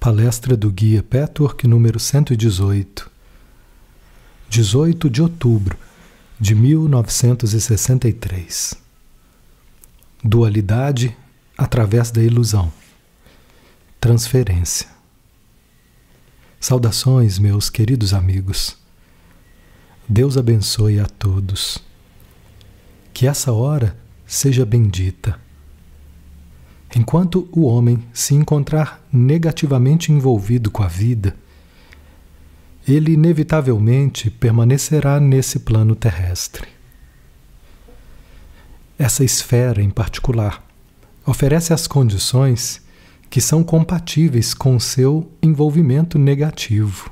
Palestra do Guia Petwork número 118. 18 de outubro de 1963. Dualidade através da ilusão. Transferência. Saudações, meus queridos amigos. Deus abençoe a todos. Que essa hora seja bendita Enquanto o homem se encontrar negativamente envolvido com a vida, ele inevitavelmente permanecerá nesse plano terrestre. Essa esfera, em particular, oferece as condições que são compatíveis com seu envolvimento negativo.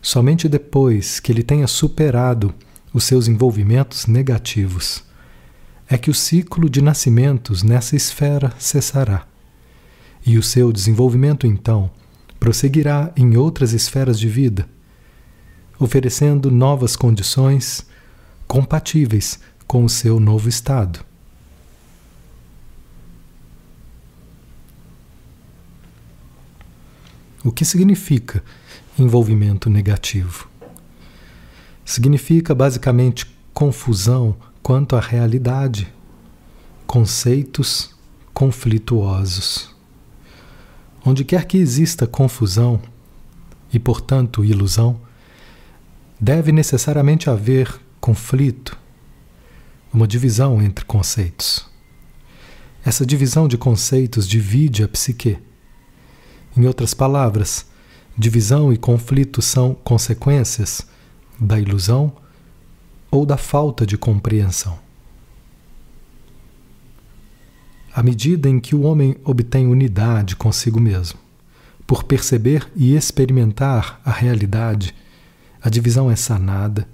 Somente depois que ele tenha superado os seus envolvimentos negativos, é que o ciclo de nascimentos nessa esfera cessará. E o seu desenvolvimento, então, prosseguirá em outras esferas de vida, oferecendo novas condições compatíveis com o seu novo estado. O que significa envolvimento negativo? Significa basicamente confusão quanto à realidade, conceitos conflituosos. Onde quer que exista confusão e, portanto, ilusão, deve necessariamente haver conflito, uma divisão entre conceitos. Essa divisão de conceitos divide a psique. Em outras palavras, divisão e conflito são consequências da ilusão ou da falta de compreensão. À medida em que o homem obtém unidade consigo mesmo, por perceber e experimentar a realidade, a divisão é sanada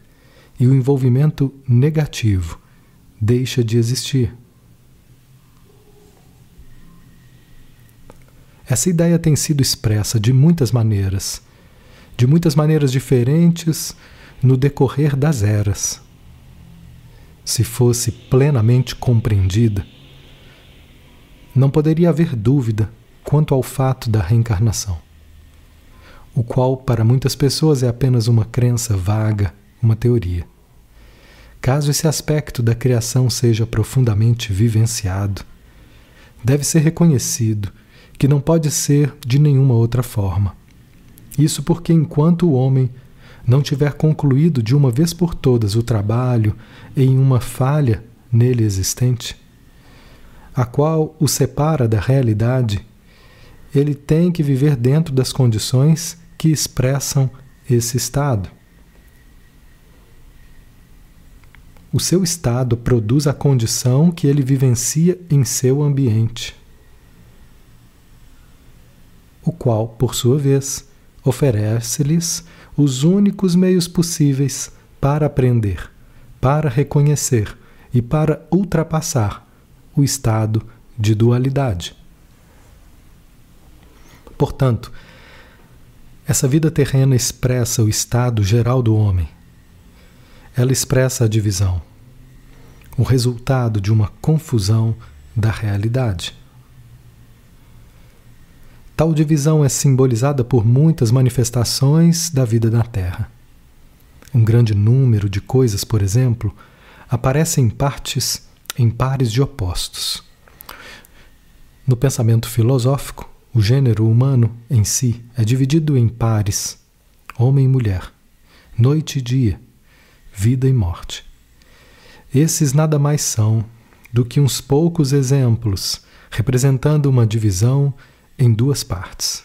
e o envolvimento negativo deixa de existir. Essa ideia tem sido expressa de muitas maneiras, de muitas maneiras diferentes no decorrer das eras se fosse plenamente compreendida, não poderia haver dúvida quanto ao fato da reencarnação, o qual para muitas pessoas é apenas uma crença vaga, uma teoria. Caso esse aspecto da criação seja profundamente vivenciado, deve ser reconhecido que não pode ser de nenhuma outra forma. Isso porque, enquanto o homem não tiver concluído de uma vez por todas o trabalho em uma falha nele existente, a qual o separa da realidade, ele tem que viver dentro das condições que expressam esse estado. O seu estado produz a condição que ele vivencia em seu ambiente, o qual, por sua vez, oferece-lhes os únicos meios possíveis para aprender, para reconhecer e para ultrapassar o estado de dualidade. Portanto, essa vida terrena expressa o estado geral do homem. Ela expressa a divisão, o resultado de uma confusão da realidade. Tal divisão é simbolizada por muitas manifestações da vida na Terra. Um grande número de coisas, por exemplo, aparecem em partes em pares de opostos. No pensamento filosófico, o gênero humano em si é dividido em pares, homem e mulher, noite e dia, vida e morte. Esses nada mais são do que uns poucos exemplos representando uma divisão em duas partes.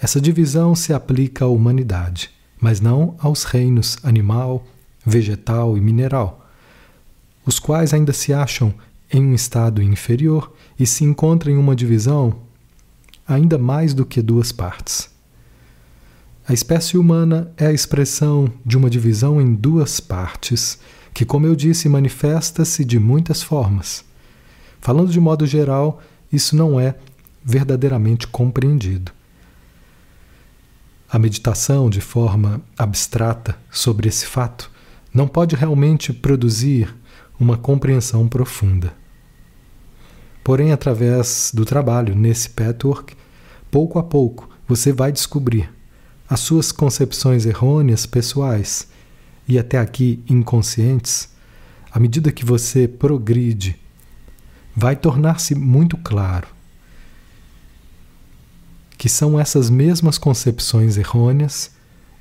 Essa divisão se aplica à humanidade, mas não aos reinos animal, vegetal e mineral, os quais ainda se acham em um estado inferior e se encontram em uma divisão ainda mais do que duas partes. A espécie humana é a expressão de uma divisão em duas partes, que, como eu disse, manifesta-se de muitas formas. Falando de modo geral, isso não é verdadeiramente compreendido. A meditação de forma abstrata sobre esse fato não pode realmente produzir uma compreensão profunda. Porém, através do trabalho nesse patchwork, pouco a pouco você vai descobrir as suas concepções errôneas pessoais e até aqui inconscientes. À medida que você progride, vai tornar-se muito claro que são essas mesmas concepções errôneas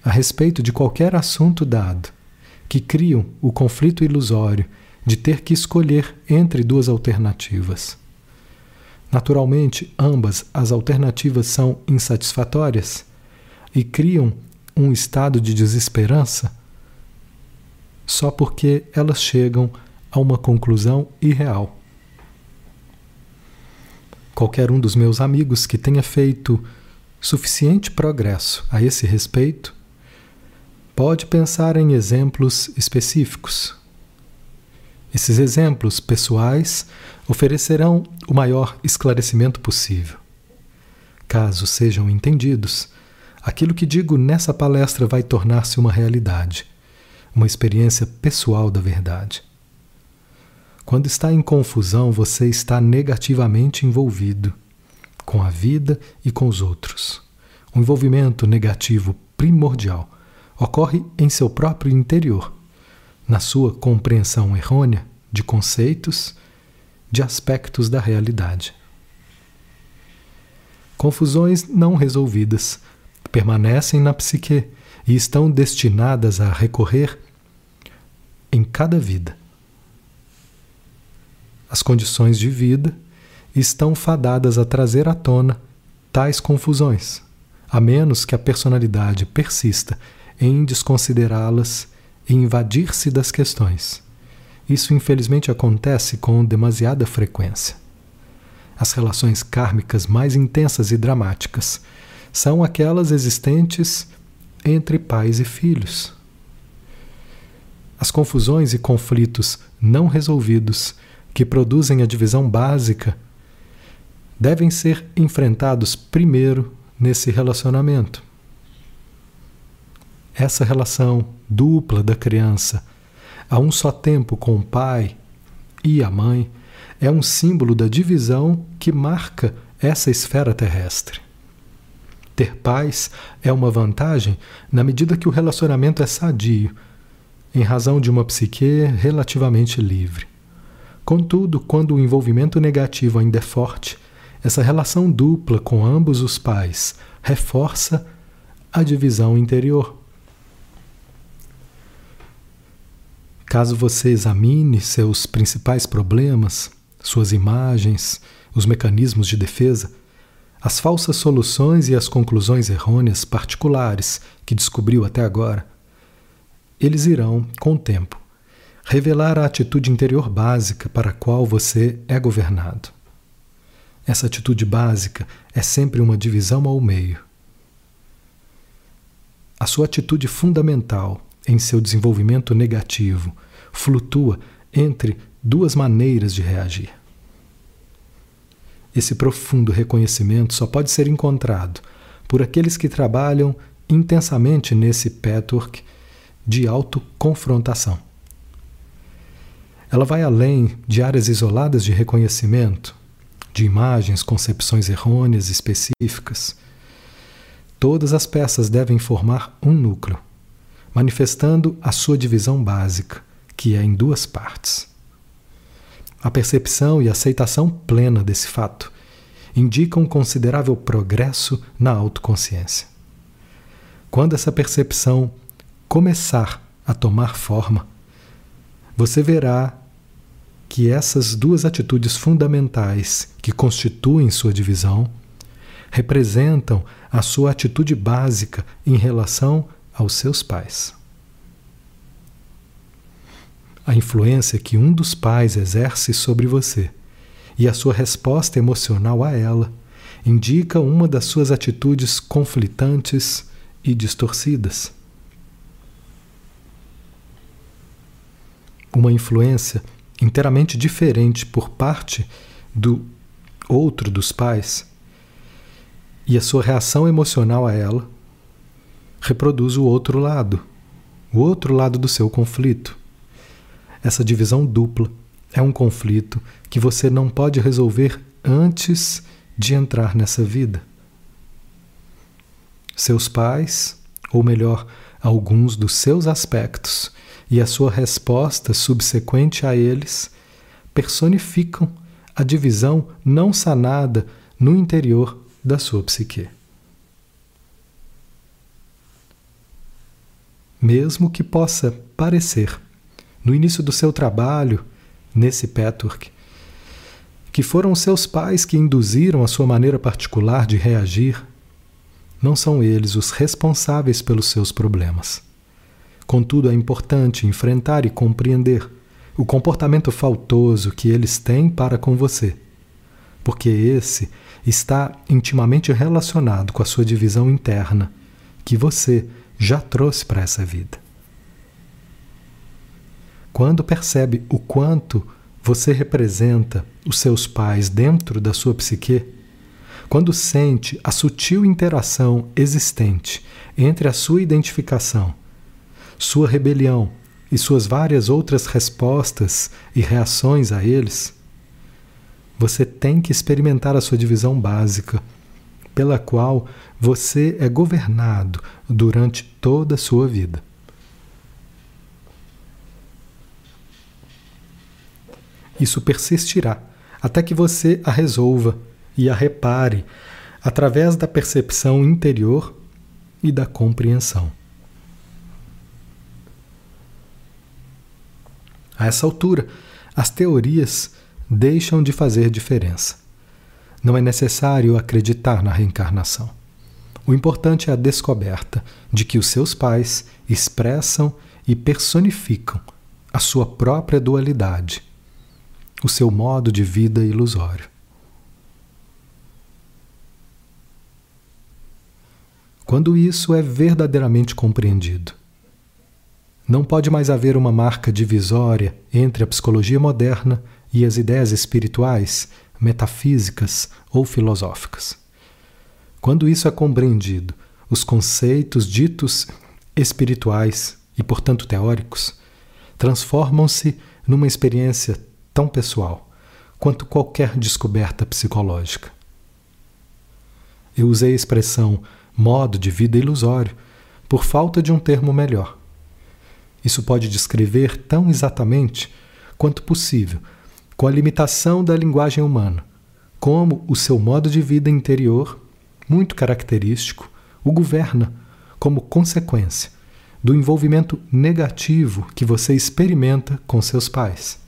a respeito de qualquer assunto dado que criam o conflito ilusório de ter que escolher entre duas alternativas. Naturalmente, ambas as alternativas são insatisfatórias e criam um estado de desesperança só porque elas chegam a uma conclusão irreal. Qualquer um dos meus amigos que tenha feito suficiente progresso a esse respeito pode pensar em exemplos específicos. Esses exemplos pessoais oferecerão o maior esclarecimento possível. Caso sejam entendidos, aquilo que digo nessa palestra vai tornar-se uma realidade, uma experiência pessoal da verdade. Quando está em confusão, você está negativamente envolvido com a vida e com os outros. O envolvimento negativo primordial ocorre em seu próprio interior, na sua compreensão errônea de conceitos, de aspectos da realidade. Confusões não resolvidas permanecem na psique e estão destinadas a recorrer em cada vida. As condições de vida estão fadadas a trazer à tona tais confusões, a menos que a personalidade persista em desconsiderá-las e invadir-se das questões. Isso, infelizmente, acontece com demasiada frequência. As relações kármicas mais intensas e dramáticas são aquelas existentes entre pais e filhos. As confusões e conflitos não resolvidos que produzem a divisão básica devem ser enfrentados primeiro nesse relacionamento essa relação dupla da criança a um só tempo com o pai e a mãe é um símbolo da divisão que marca essa esfera terrestre. Ter pais é uma vantagem na medida que o relacionamento é sadio, em razão de uma psique relativamente livre. Contudo, quando o envolvimento negativo ainda é forte, essa relação dupla com ambos os pais reforça a divisão interior. Caso você examine seus principais problemas, suas imagens, os mecanismos de defesa, as falsas soluções e as conclusões errôneas particulares que descobriu até agora, eles irão, com o tempo, revelar a atitude interior básica para a qual você é governado. Essa atitude básica é sempre uma divisão ao meio. A sua atitude fundamental em seu desenvolvimento negativo, flutua entre duas maneiras de reagir. Esse profundo reconhecimento só pode ser encontrado por aqueles que trabalham intensamente nesse patchwork de autoconfrontação. Ela vai além de áreas isoladas de reconhecimento, de imagens, concepções errôneas específicas. Todas as peças devem formar um núcleo manifestando a sua divisão básica, que é em duas partes. A percepção e aceitação plena desse fato indicam um considerável progresso na autoconsciência. Quando essa percepção começar a tomar forma, você verá que essas duas atitudes fundamentais que constituem sua divisão representam a sua atitude básica em relação aos seus pais. A influência que um dos pais exerce sobre você e a sua resposta emocional a ela indica uma das suas atitudes conflitantes e distorcidas. Uma influência inteiramente diferente por parte do outro dos pais e a sua reação emocional a ela reproduz o outro lado, o outro lado do seu conflito. Essa divisão dupla é um conflito que você não pode resolver antes de entrar nessa vida. Seus pais, ou melhor, alguns dos seus aspectos, e a sua resposta subsequente a eles personificam a divisão não sanada no interior da sua psique. Mesmo que possa parecer, no início do seu trabalho, nesse Petwork, que foram seus pais que induziram a sua maneira particular de reagir, não são eles os responsáveis pelos seus problemas. Contudo, é importante enfrentar e compreender o comportamento faltoso que eles têm para com você, porque esse está intimamente relacionado com a sua divisão interna que você já trouxe para essa vida. Quando percebe o quanto você representa os seus pais dentro da sua psique, quando sente a sutil interação existente entre a sua identificação sua rebelião e suas várias outras respostas e reações a eles, você tem que experimentar a sua divisão básica, pela qual você é governado durante toda a sua vida. Isso persistirá até que você a resolva e a repare através da percepção interior e da compreensão. A essa altura, as teorias deixam de fazer diferença. Não é necessário acreditar na reencarnação. O importante é a descoberta de que os seus pais expressam e personificam a sua própria dualidade, o seu modo de vida ilusório. Quando isso é verdadeiramente compreendido, não pode mais haver uma marca divisória entre a psicologia moderna e as ideias espirituais, metafísicas ou filosóficas. Quando isso é compreendido, os conceitos ditos espirituais e, portanto, teóricos transformam-se numa experiência tão pessoal quanto qualquer descoberta psicológica. Eu usei a expressão modo de vida ilusório por falta de um termo melhor. Isso pode descrever tão exatamente quanto possível, com a limitação da linguagem humana, como o seu modo de vida interior, muito característico, o governa como consequência do envolvimento negativo que você experimenta com seus pais.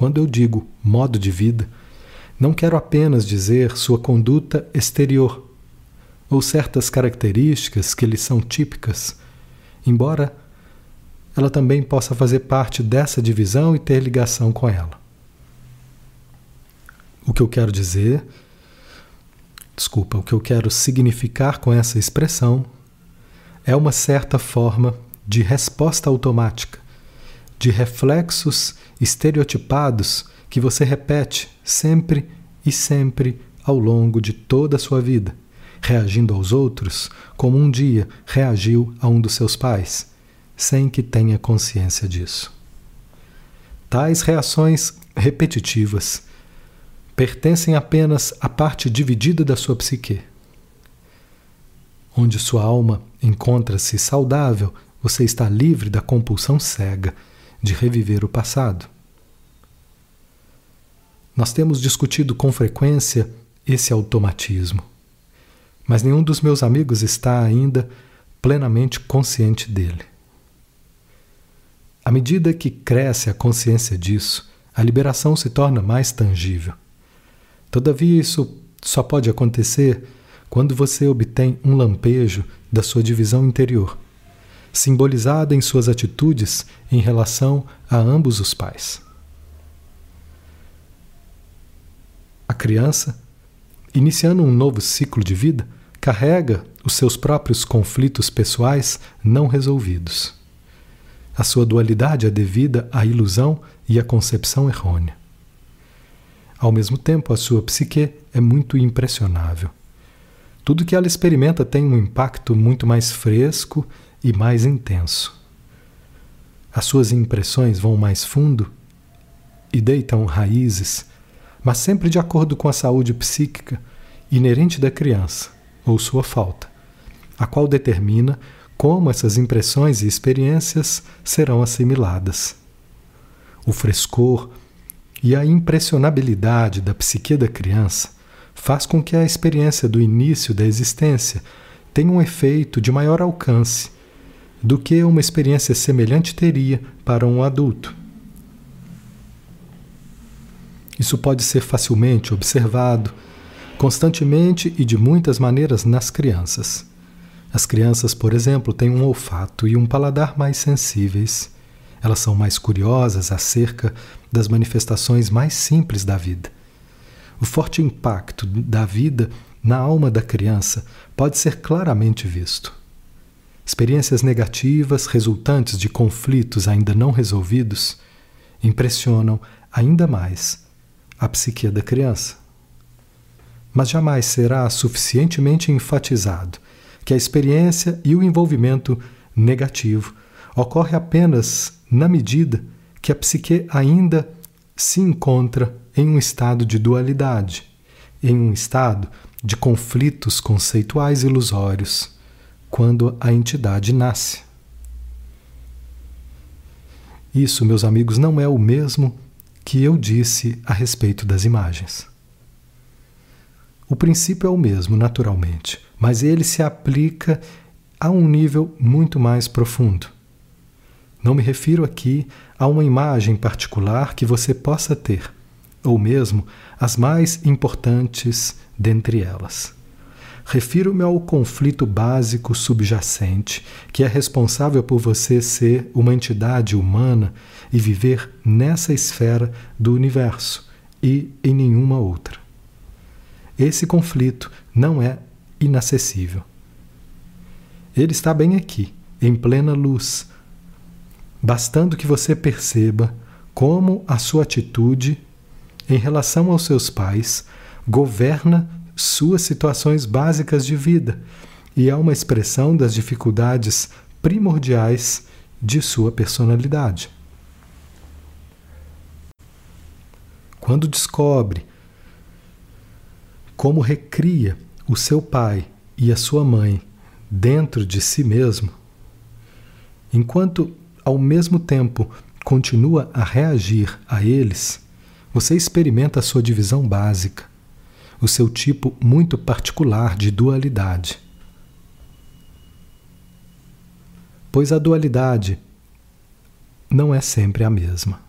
Quando eu digo modo de vida, não quero apenas dizer sua conduta exterior ou certas características que lhe são típicas, embora ela também possa fazer parte dessa divisão e ter ligação com ela. O que eu quero dizer, desculpa, o que eu quero significar com essa expressão é uma certa forma de resposta automática, de reflexos estereotipados que você repete sempre e sempre ao longo de toda a sua vida, reagindo aos outros como um dia reagiu a um dos seus pais, sem que tenha consciência disso. Tais reações repetitivas pertencem apenas à parte dividida da sua psique. Onde sua alma encontra-se saudável, você está livre da compulsão cega de reviver o passado. Nós temos discutido com frequência esse automatismo, mas nenhum dos meus amigos está ainda plenamente consciente dele. À medida que cresce a consciência disso, a liberação se torna mais tangível. Todavia, isso só pode acontecer quando você obtém um lampejo da sua divisão interior, simbolizada em suas atitudes em relação a ambos os pais. A criança, iniciando um novo ciclo de vida, carrega os seus próprios conflitos pessoais não resolvidos. A sua dualidade é devida à ilusão e à concepção errônea. Ao mesmo tempo, a sua psique é muito impressionável. tudo que ela experimenta tem um impacto muito mais fresco e mais intenso. As suas impressões vão mais fundo e deitam raízes, mas sempre de acordo com a saúde psíquica inerente da criança ou sua falta, a qual determina como essas impressões e experiências serão assimiladas. O frescor e a impressionabilidade da psique da criança faz com que a experiência do início da existência tenha um efeito de maior alcance do que uma experiência semelhante teria para um adulto. Isso pode ser facilmente observado, constantemente e de muitas maneiras nas crianças. As crianças, por exemplo, têm um olfato e um paladar mais sensíveis. Elas são mais curiosas acerca das manifestações mais simples da vida. O forte impacto da vida na alma da criança pode ser claramente visto. Experiências negativas resultantes de conflitos ainda não resolvidos impressionam ainda mais a psique da criança. Mas jamais será suficientemente enfatizado que a experiência e o envolvimento negativo ocorre apenas na medida que a psique ainda se encontra em um estado de dualidade, em um estado de conflitos conceituais ilusórios, quando a entidade nasce. Isso, meus amigos, não é o mesmo que eu disse a respeito das imagens. O princípio é o mesmo, naturalmente, mas ele se aplica a um nível muito mais profundo. Não me refiro aqui a uma imagem particular que você possa ter, ou mesmo as mais importantes dentre elas. Refiro-me ao conflito básico subjacente que é responsável por você ser uma entidade humana e viver nessa esfera do universo e em nenhuma outra. Esse conflito não é inacessível. Ele está bem aqui, em plena luz, bastando que você perceba como a sua atitude em relação aos seus pais governa suas situações básicas de vida e é uma expressão das dificuldades primordiais de sua personalidade. Quando descobre como recria o seu pai e a sua mãe dentro de si mesmo, enquanto ao mesmo tempo continua a reagir a eles, você experimenta a sua divisão básica, o seu tipo muito particular de dualidade. Pois a dualidade não é sempre a mesma.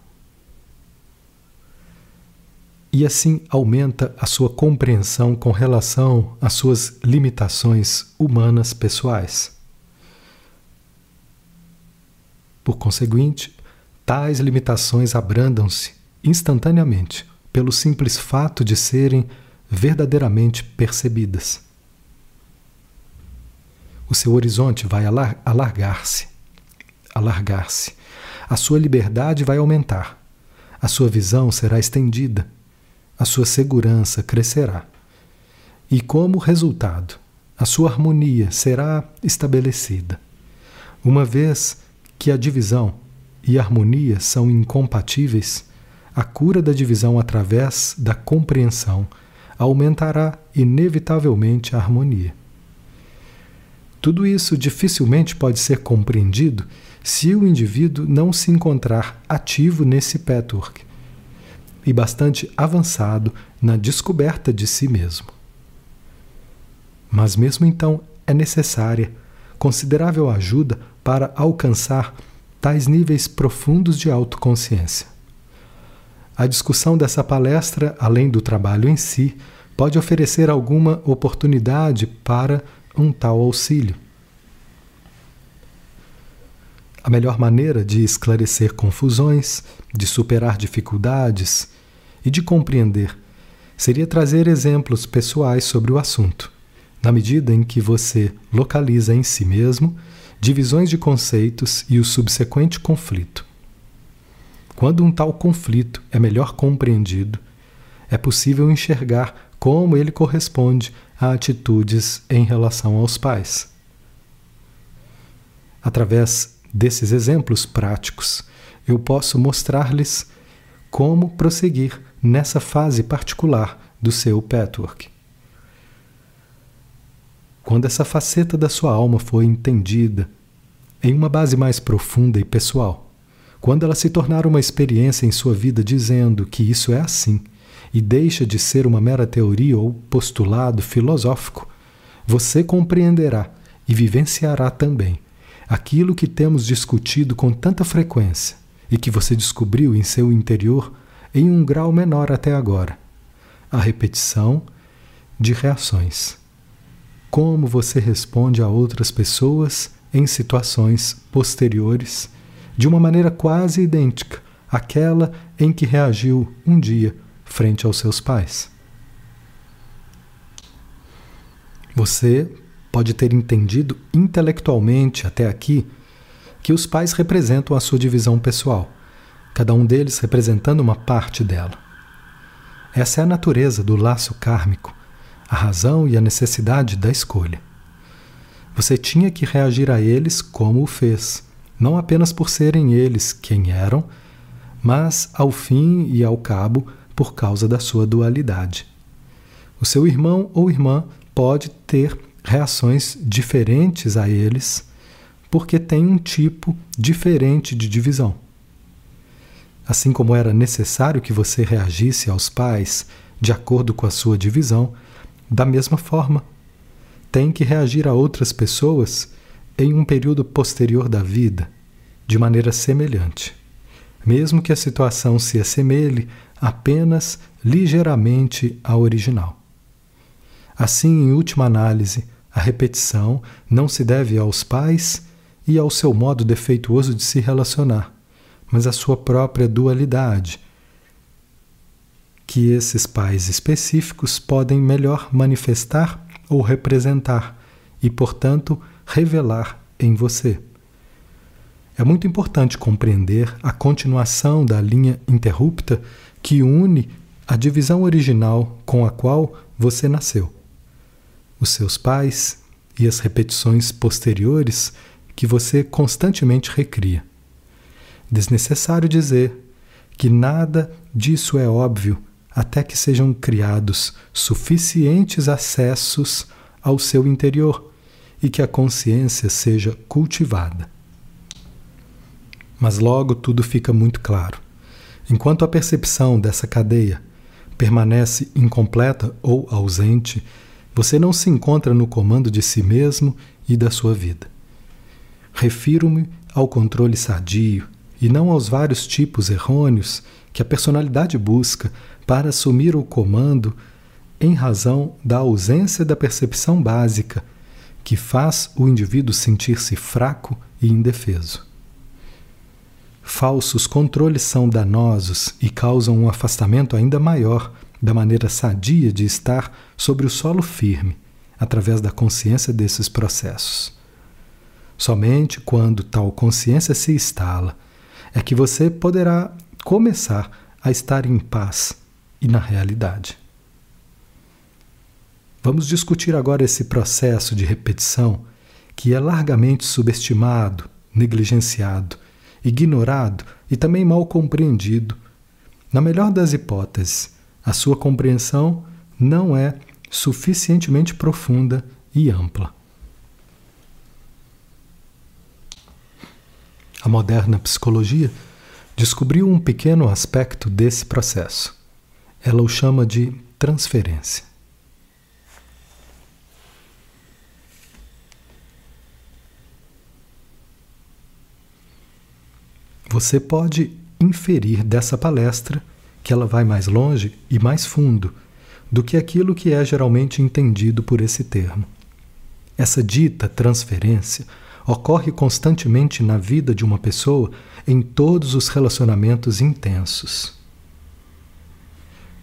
E assim aumenta a sua compreensão com relação às suas limitações humanas pessoais. Por conseguinte, tais limitações abrandam-se instantaneamente pelo simples fato de serem verdadeiramente percebidas. O seu horizonte vai alargar-se, alargar-se. A sua liberdade vai aumentar. A sua visão será estendida. A sua segurança crescerá. E como resultado, a sua harmonia será estabelecida. Uma vez que a divisão e a harmonia são incompatíveis, a cura da divisão através da compreensão aumentará inevitavelmente a harmonia. Tudo isso dificilmente pode ser compreendido se o indivíduo não se encontrar ativo nesse patchwork e bastante avançado na descoberta de si mesmo. Mas mesmo então é necessária considerável ajuda para alcançar tais níveis profundos de autoconsciência. A discussão dessa palestra, além do trabalho em si, pode oferecer alguma oportunidade para um tal auxílio. A melhor maneira de esclarecer confusões, de superar dificuldades e de compreender seria trazer exemplos pessoais sobre o assunto na medida em que você localiza em si mesmo divisões de conceitos e o subsequente conflito. Quando um tal conflito é melhor compreendido, é possível enxergar como ele corresponde a atitudes em relação aos pais. Através desses exemplos práticos, eu posso mostrar-lhes como prosseguir nessa fase particular do seu patchwork. Quando essa faceta da sua alma foi entendida em uma base mais profunda e pessoal, quando ela se tornar uma experiência em sua vida dizendo que isso é assim e deixa de ser uma mera teoria ou postulado filosófico, você compreenderá e vivenciará também aquilo que temos discutido com tanta frequência e que você descobriu em seu interior em um grau menor até agora: a repetição de reações. Como você responde a outras pessoas em situações posteriores de uma maneira quase idêntica àquela em que reagiu um dia frente aos seus pais. Você pode ter entendido intelectualmente até aqui que os pais representam a sua divisão pessoal, cada um deles representando uma parte dela. Essa é a natureza do laço kármico, a razão e a necessidade da escolha. Você tinha que reagir a eles como o fez, não apenas por serem eles quem eram, mas ao fim e ao cabo por causa da sua dualidade. O seu irmão ou irmã pode ter reações diferentes a eles porque tem um tipo diferente de divisão. Assim como era necessário que você reagisse aos pais de acordo com a sua divisão, da mesma forma, tem que reagir a outras pessoas em um período posterior da vida, de maneira semelhante, mesmo que a situação se assemelhe apenas ligeiramente à original. Assim, em última análise, a repetição não se deve aos pais e ao seu modo defeituoso de se relacionar, mas à sua própria dualidade, que esses pais específicos podem melhor manifestar ou representar e, portanto, revelar em você. É muito importante compreender a continuação da linha interrupta que une a divisão original com a qual você nasceu. Os seus pais e as repetições posteriores que você constantemente recria. Desnecessário dizer que nada disso é óbvio até que sejam criados suficientes acessos ao seu interior e que a consciência seja cultivada. Mas logo tudo fica muito claro. Enquanto a percepção dessa cadeia permanece incompleta ou ausente, você não se encontra no comando de si mesmo e da sua vida. Refiro-me ao controle sadio e não aos vários tipos errôneos que a personalidade busca para assumir o comando em razão da ausência da percepção básica que faz o indivíduo sentir-se fraco e indefeso. Falsos controles são danosos e causam um afastamento ainda maior da maneira sadia de estar sobre o solo firme, através da consciência desses processos. Somente quando tal consciência se instala é que você poderá começar a estar em paz e na realidade. Vamos discutir agora esse processo de repetição que é largamente subestimado, negligenciado, ignorado e também mal compreendido. Na melhor das hipóteses, a sua compreensão não é suficientemente profunda e ampla. A moderna psicologia descobriu um pequeno aspecto desse processo. Ela o chama de transferência. Você pode inferir dessa palestra que ela vai mais longe e mais fundo do que aquilo que é geralmente entendido por esse termo. Essa dita transferência ocorre constantemente na vida de uma pessoa em todos os relacionamentos intensos.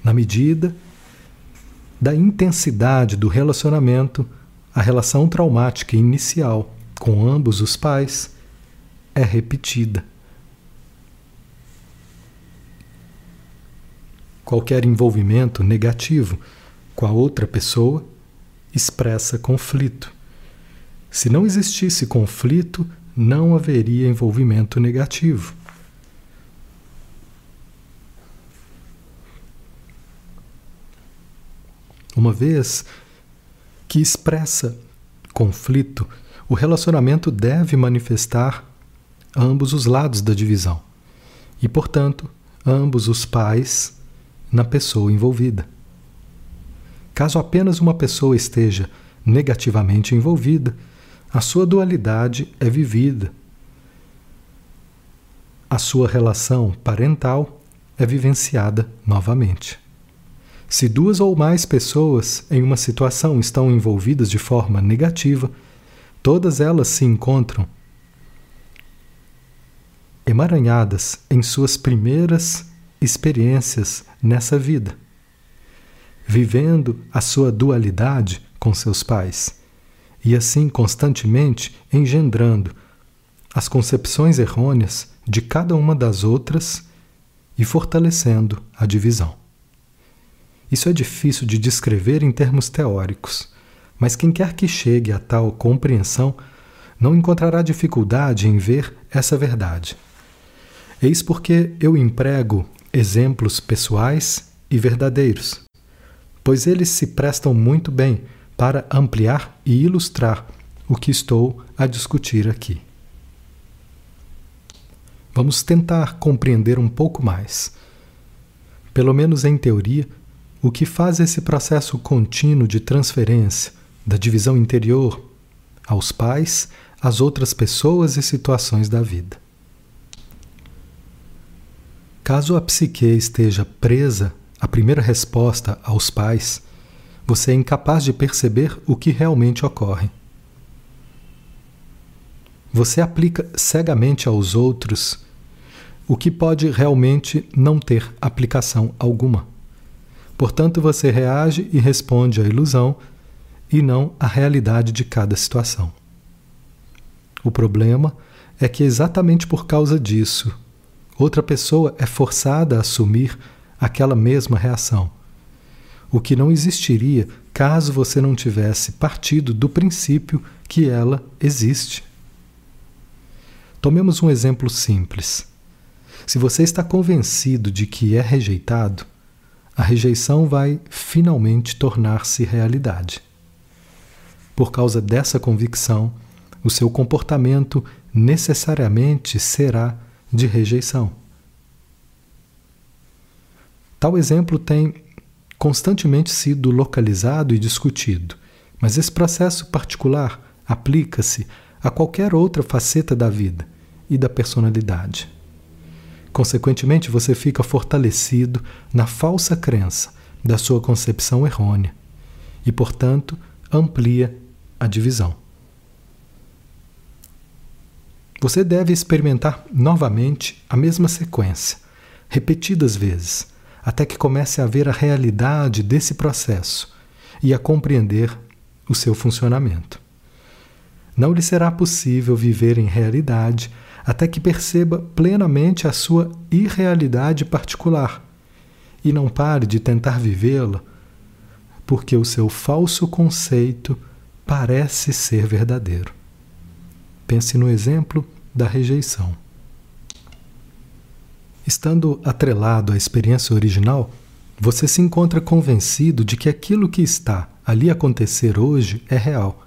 Na medida da intensidade do relacionamento, a relação traumática inicial com ambos os pais é repetida. Qualquer envolvimento negativo com a outra pessoa expressa conflito. Se não existisse conflito, não haveria envolvimento negativo. Uma vez que expressa conflito, o relacionamento deve manifestar ambos os lados da divisão e, portanto, ambos os pais na pessoa envolvida. Caso apenas uma pessoa esteja negativamente envolvida, a sua dualidade é vivida. A sua relação parental é vivenciada novamente. Se duas ou mais pessoas em uma situação estão envolvidas de forma negativa, todas elas se encontram emaranhadas em suas primeiras experiências nessa vida, vivendo a sua dualidade com seus pais e assim constantemente engendrando as concepções errôneas de cada uma das outras e fortalecendo a divisão. Isso é difícil de descrever em termos teóricos, mas quem quer que chegue a tal compreensão não encontrará dificuldade em ver essa verdade. Eis porque eu emprego exemplos pessoais e verdadeiros, pois eles se prestam muito bem para ampliar e ilustrar o que estou a discutir aqui. Vamos tentar compreender um pouco mais. Pelo menos em teoria, o que faz esse processo contínuo de transferência da divisão interior aos pais, às outras pessoas e situações da vida. Caso a psique esteja presa à primeira resposta aos pais, você é incapaz de perceber o que realmente ocorre. Você aplica cegamente aos outros o que pode realmente não ter aplicação alguma. Portanto, você reage e responde à ilusão e não à realidade de cada situação. O problema é que exatamente por causa disso, outra pessoa é forçada a assumir aquela mesma reação, o que não existiria caso você não tivesse partido do princípio que ela existe. Tomemos um exemplo simples. Se você está convencido de que é rejeitado, a rejeição vai finalmente tornar-se realidade. Por causa dessa convicção, o seu comportamento necessariamente será de rejeição. Tal exemplo tem constantemente sido localizado e discutido, mas esse processo particular aplica-se a qualquer outra faceta da vida e da personalidade. Consequentemente, você fica fortalecido na falsa crença da sua concepção errônea e, portanto, amplia a divisão. Você deve experimentar novamente a mesma sequência, repetidas vezes, até que comece a ver a realidade desse processo e a compreender o seu funcionamento. Não lhe será possível viver em realidade até que perceba plenamente a sua irrealidade particular e não pare de tentar vivê-la, porque o seu falso conceito parece ser verdadeiro. Pense no exemplo da rejeição. Estando atrelado à experiência original, você se encontra convencido de que aquilo que está ali acontecer hoje é real,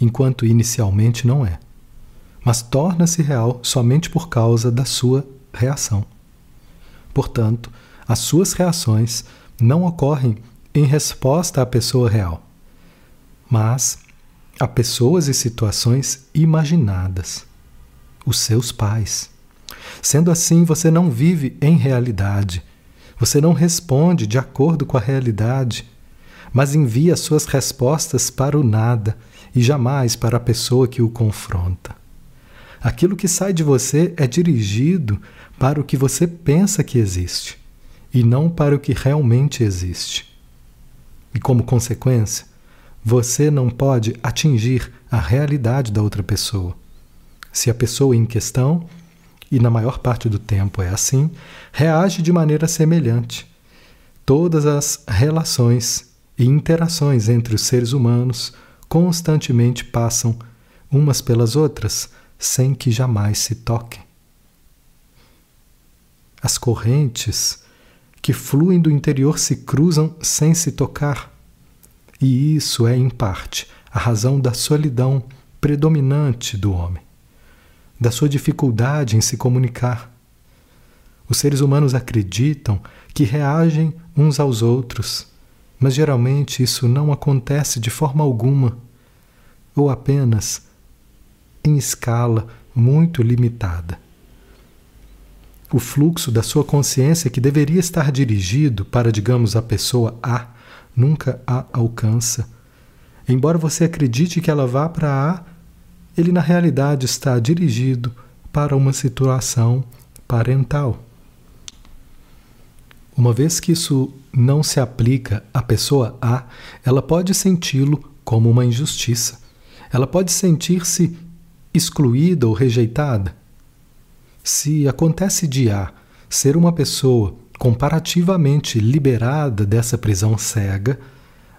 enquanto inicialmente não é mas torna-se real somente por causa da sua reação. Portanto, as suas reações não ocorrem em resposta à pessoa real, mas a pessoas e situações imaginadas, os seus pais. Sendo assim, você não vive em realidade, você não responde de acordo com a realidade, mas envia suas respostas para o nada e jamais para a pessoa que o confronta. Aquilo que sai de você é dirigido para o que você pensa que existe e não para o que realmente existe. E como consequência, você não pode atingir a realidade da outra pessoa. Se a pessoa em questão, e na maior parte do tempo é assim, reage de maneira semelhante. Todas as relações e interações entre os seres humanos constantemente passam umas pelas outras sem que jamais se toquem. As correntes que fluem do interior se cruzam sem se tocar. E isso é, em parte, a razão da solidão predominante do homem, da sua dificuldade em se comunicar. Os seres humanos acreditam que reagem uns aos outros, mas geralmente isso não acontece de forma alguma, ou apenas em escala muito limitada. O fluxo da sua consciência, que deveria estar dirigido para, digamos, a pessoa A, nunca a alcança. Embora você acredite que ela vá para A, ele na realidade está dirigido para uma situação parental. Uma vez que isso não se aplica à pessoa A, ela pode senti-lo como uma injustiça. Ela pode sentir-se excluída ou rejeitada. Se acontece de A ser uma pessoa comparativamente liberada dessa prisão cega,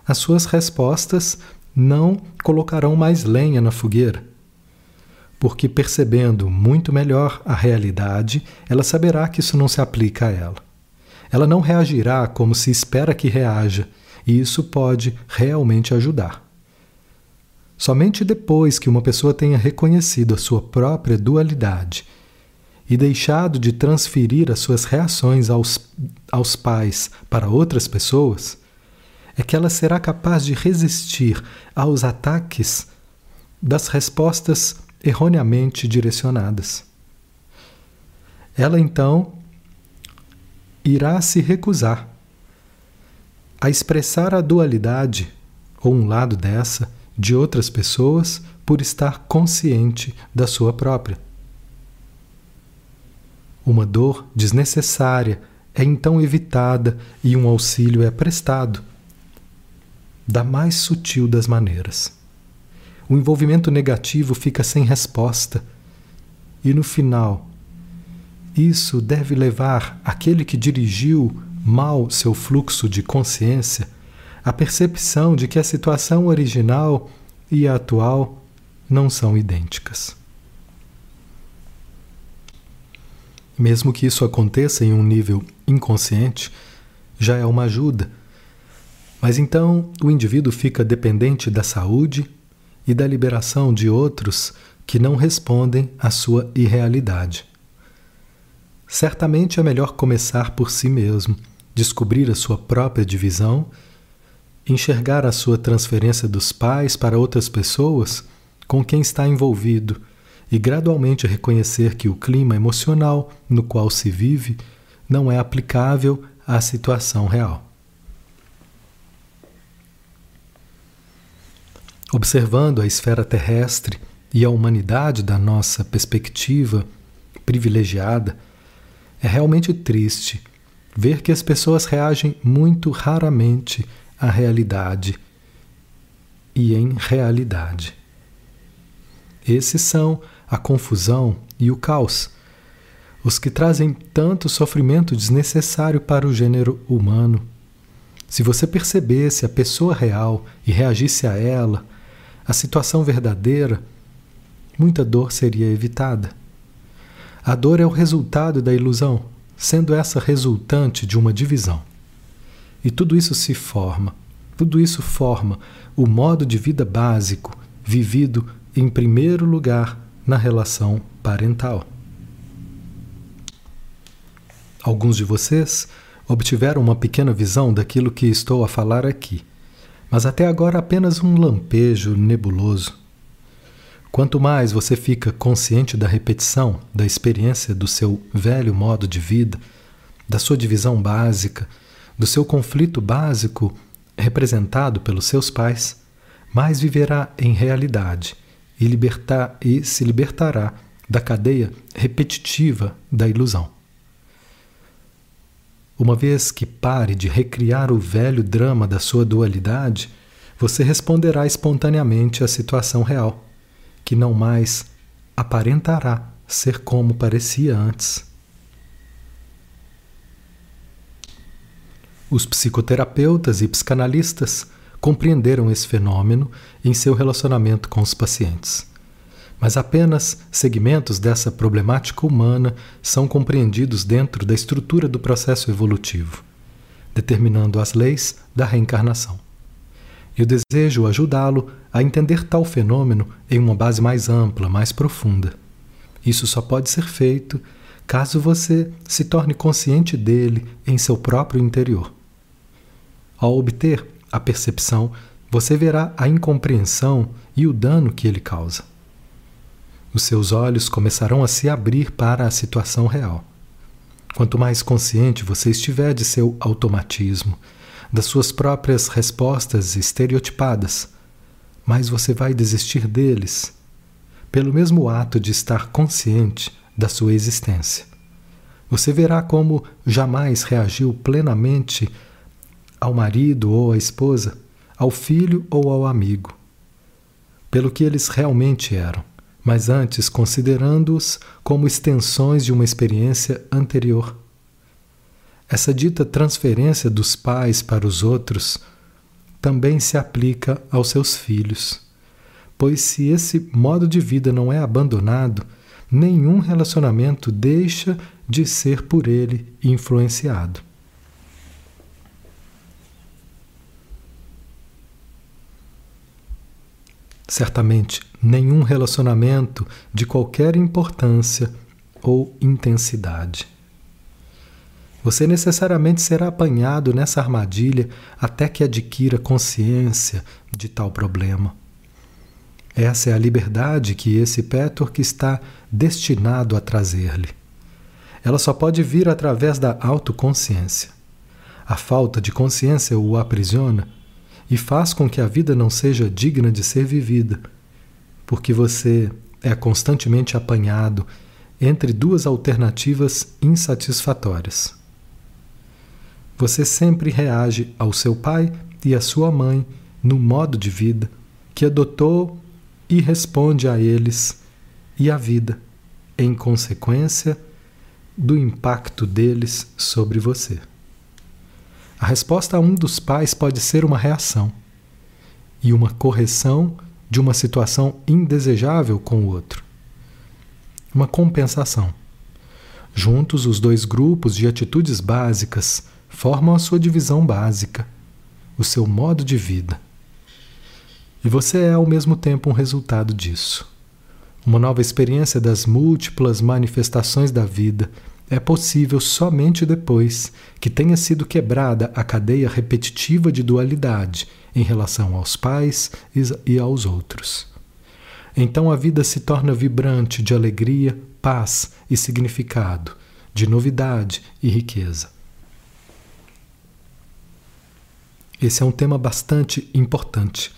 as suas respostas não colocarão mais lenha na fogueira. Porque percebendo muito melhor a realidade, ela saberá que isso não se aplica a ela. Ela não reagirá como se espera que reaja, e isso pode realmente ajudar. Somente depois que uma pessoa tenha reconhecido a sua própria dualidade e deixado de transferir as suas reações aos, aos pais para outras pessoas, é que ela será capaz de resistir aos ataques das respostas erroneamente direcionadas. Ela então irá se recusar a expressar a dualidade ou um lado dessa de outras pessoas por estar consciente da sua própria. Uma dor desnecessária é então evitada e um auxílio é prestado da mais sutil das maneiras. O envolvimento negativo fica sem resposta e no final isso deve levar aquele que dirigiu mal seu fluxo de consciência à percepção de que a situação original e a atual não são idênticas. Mesmo que isso aconteça em um nível inconsciente, já é uma ajuda. Mas então o indivíduo fica dependente da saúde e da liberação de outros que não respondem à sua irrealidade. Certamente é melhor começar por si mesmo, descobrir a sua própria divisão, enxergar a sua transferência dos pais para outras pessoas com quem está envolvido e gradualmente reconhecer que o clima emocional no qual se vive não é aplicável à situação real. Observando a esfera terrestre e a humanidade da nossa perspectiva privilegiada, é realmente triste ver que as pessoas reagem muito raramente à realidade e em realidade. Esses são a confusão e o caos, os que trazem tanto sofrimento desnecessário para o gênero humano. Se você percebesse a pessoa real e reagisse a ela, a situação verdadeira, muita dor seria evitada. A dor é o resultado da ilusão, sendo essa resultante de uma divisão. E tudo isso se forma, tudo isso forma o modo de vida básico vivido em primeiro lugar na relação parental. Alguns de vocês obtiveram uma pequena visão daquilo que estou a falar aqui, mas até agora apenas um lampejo nebuloso. Quanto mais você fica consciente da repetição, da experiência do seu velho modo de vida, da sua divisão básica, do seu conflito básico representado pelos seus pais, mais viverá em realidade e, libertar, e se libertará da cadeia repetitiva da ilusão. Uma vez que pare de recriar o velho drama da sua dualidade, você responderá espontaneamente à situação real que não mais aparentará ser como parecia antes. Os psicoterapeutas e psicanalistas compreenderam esse fenômeno em seu relacionamento com os pacientes. Mas apenas segmentos dessa problemática humana são compreendidos dentro da estrutura do processo evolutivo, determinando as leis da reencarnação. Eu desejo ajudá-lo a entender tal fenômeno em uma base mais ampla, mais profunda. Isso só pode ser feito caso você se torne consciente dele em seu próprio interior. Ao obter a percepção, você verá a incompreensão e o dano que ele causa. Os seus olhos começarão a se abrir para a situação real. Quanto mais consciente você estiver de seu automatismo, das suas próprias respostas estereotipadas, mais você vai desistir deles, pelo mesmo ato de estar consciente da sua existência. Você verá como jamais reagiu plenamente ao marido ou à esposa, ao filho ou ao amigo, pelo que eles realmente eram, mas antes considerando-os como extensões de uma experiência anterior. Essa dita transferência dos pais para os outros também se aplica aos seus filhos, pois se esse modo de vida não é abandonado, nenhum relacionamento deixa de ser por ele influenciado. Certamente, nenhum relacionamento de qualquer importância ou intensidade. Você necessariamente será apanhado nessa armadilha até que adquira consciência de tal problema. Essa é a liberdade que esse Petork está destinado a trazer-lhe. Ela só pode vir através da autoconsciência. A falta de consciência o aprisiona e faz com que a vida não seja digna de ser vivida, porque você é constantemente apanhado entre duas alternativas insatisfatórias. Você sempre reage ao seu pai e à sua mãe no modo de vida que adotou e responde a eles e à vida, em consequência do impacto deles sobre você. A resposta a um dos pais pode ser uma reação e uma correção de uma situação indesejável com o outro. Uma compensação. Juntos, os dois grupos de atitudes básicas formam a sua divisão básica, o seu modo de vida. E você é ao mesmo tempo um resultado disso. Uma nova experiência das múltiplas manifestações da vida é possível somente depois que tenha sido quebrada a cadeia repetitiva de dualidade em relação aos pais e aos outros. Então a vida se torna vibrante de alegria, paz e significado, de novidade e riqueza. Esse é um tema bastante importante.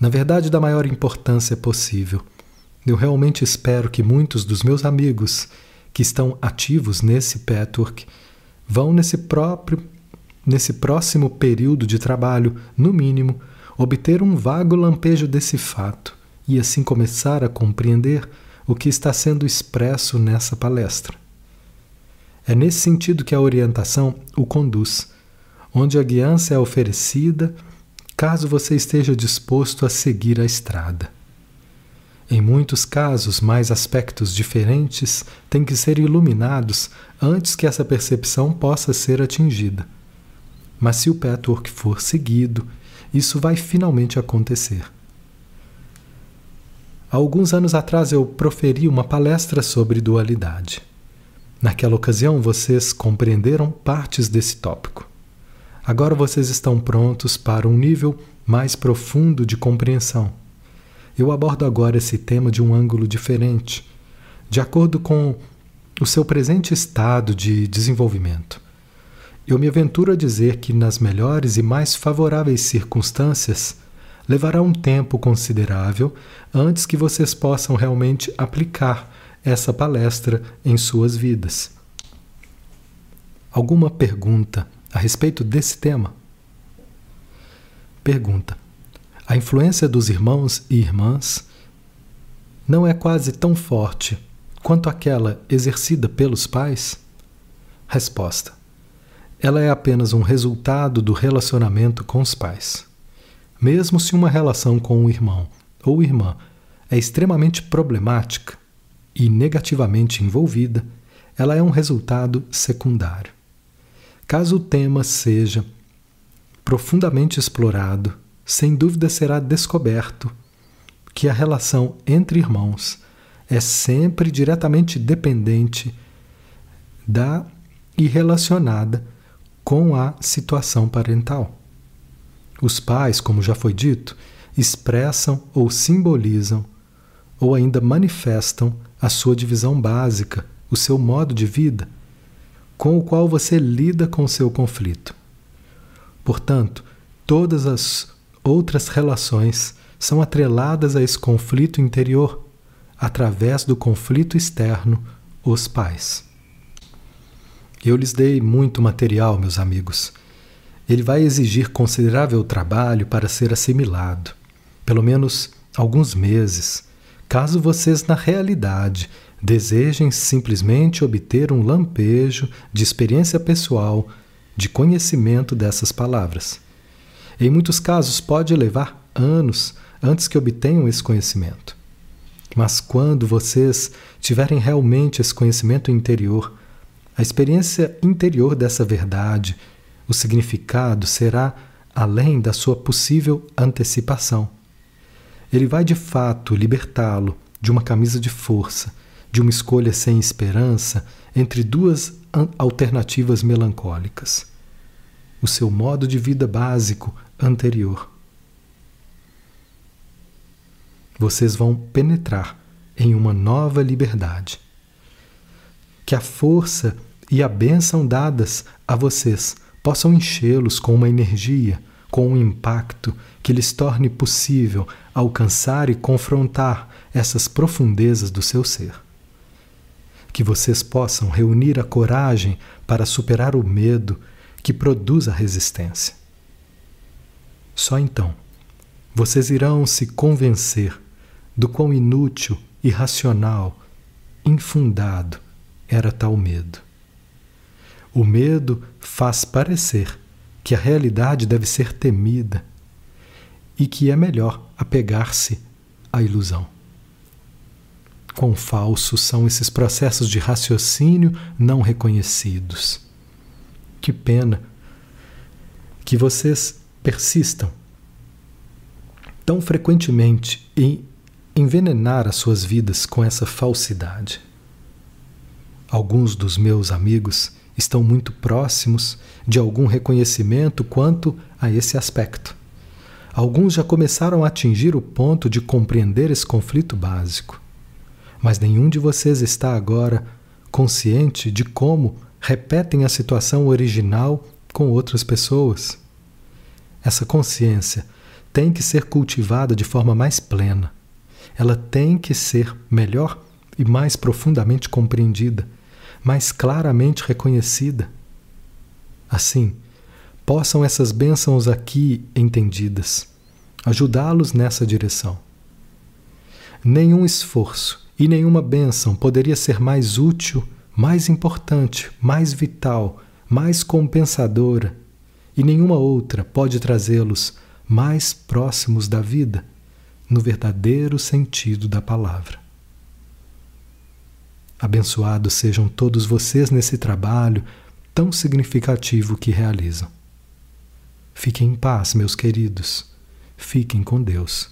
Na verdade, da maior importância possível. Eu realmente espero que muitos dos meus amigos que estão ativos nesse patchwork vão nesse próprio nesse próximo período de trabalho, no mínimo, obter um vago lampejo desse fato e assim começar a compreender o que está sendo expresso nessa palestra. É nesse sentido que a orientação o conduz onde a guiança é oferecida caso você esteja disposto a seguir a estrada. Em muitos casos, mais aspectos diferentes têm que ser iluminados antes que essa percepção possa ser atingida. Mas se o patchwork for seguido, isso vai finalmente acontecer. Há alguns anos atrás eu proferi uma palestra sobre dualidade. Naquela ocasião, vocês compreenderam partes desse tópico. Agora vocês estão prontos para um nível mais profundo de compreensão. Eu abordo agora esse tema de um ângulo diferente, de acordo com o seu presente estado de desenvolvimento. Eu me aventuro a dizer que, nas melhores e mais favoráveis circunstâncias, levará um tempo considerável antes que vocês possam realmente aplicar essa palestra em suas vidas. Alguma pergunta a respeito desse tema. Pergunta: A influência dos irmãos e irmãs não é quase tão forte quanto aquela exercida pelos pais? Resposta: ela é apenas um resultado do relacionamento com os pais. Mesmo se uma relação com um irmão ou irmã é extremamente problemática e negativamente envolvida, ela é um resultado secundário. Caso o tema seja profundamente explorado, sem dúvida será descoberto que a relação entre irmãos é sempre diretamente dependente da e relacionada com a situação parental. Os pais, como já foi dito, expressam ou simbolizam ou ainda manifestam a sua divisão básica, o seu modo de vida, com o qual você lida com o seu conflito. Portanto, todas as outras relações são atreladas a esse conflito interior através do conflito externo, os pais. Eu lhes dei muito material, meus amigos. Ele vai exigir considerável trabalho para ser assimilado, pelo menos alguns meses, caso vocês, na realidade, desejem simplesmente obter um lampejo de experiência pessoal, de conhecimento dessas palavras. Em muitos casos, pode levar anos antes que obtenham esse conhecimento. Mas quando vocês tiverem realmente esse conhecimento interior, a experiência interior dessa verdade, o significado será além da sua possível antecipação. Ele vai de fato libertá-lo de uma camisa de força, de uma escolha sem esperança entre duas alternativas melancólicas. O seu modo de vida básico anterior. Vocês vão penetrar em uma nova liberdade que a força e a bênção dadas a vocês possam enchê-los com uma energia, com um impacto que lhes torne possível alcançar e confrontar essas profundezas do seu ser. Que vocês possam reunir a coragem para superar o medo que produz a resistência. Só então vocês irão se convencer do quão inútil, irracional, infundado era tal medo. O medo faz parecer que a realidade deve ser temida e que é melhor apegar-se à ilusão. Quão falsos são esses processos de raciocínio não reconhecidos. Que pena que vocês persistam tão frequentemente em envenenar as suas vidas com essa falsidade. Alguns dos meus amigos estão muito próximos de algum reconhecimento quanto a esse aspecto. Alguns já começaram a atingir o ponto de compreender esse conflito básico. Mas nenhum de vocês está agora consciente de como repetem a situação original com outras pessoas. Essa consciência tem que ser cultivada de forma mais plena. Ela tem que ser melhor e mais profundamente compreendida mais claramente reconhecida. Assim, possam essas bênçãos aqui entendidas ajudá-los nessa direção. Nenhum esforço e nenhuma bênção poderia ser mais útil, mais importante, mais vital, mais compensadora, e nenhuma outra pode trazê-los mais próximos da vida, no verdadeiro sentido da palavra. Abençoados sejam todos vocês nesse trabalho tão significativo que realizam. Fiquem em paz, meus queridos. Fiquem com Deus.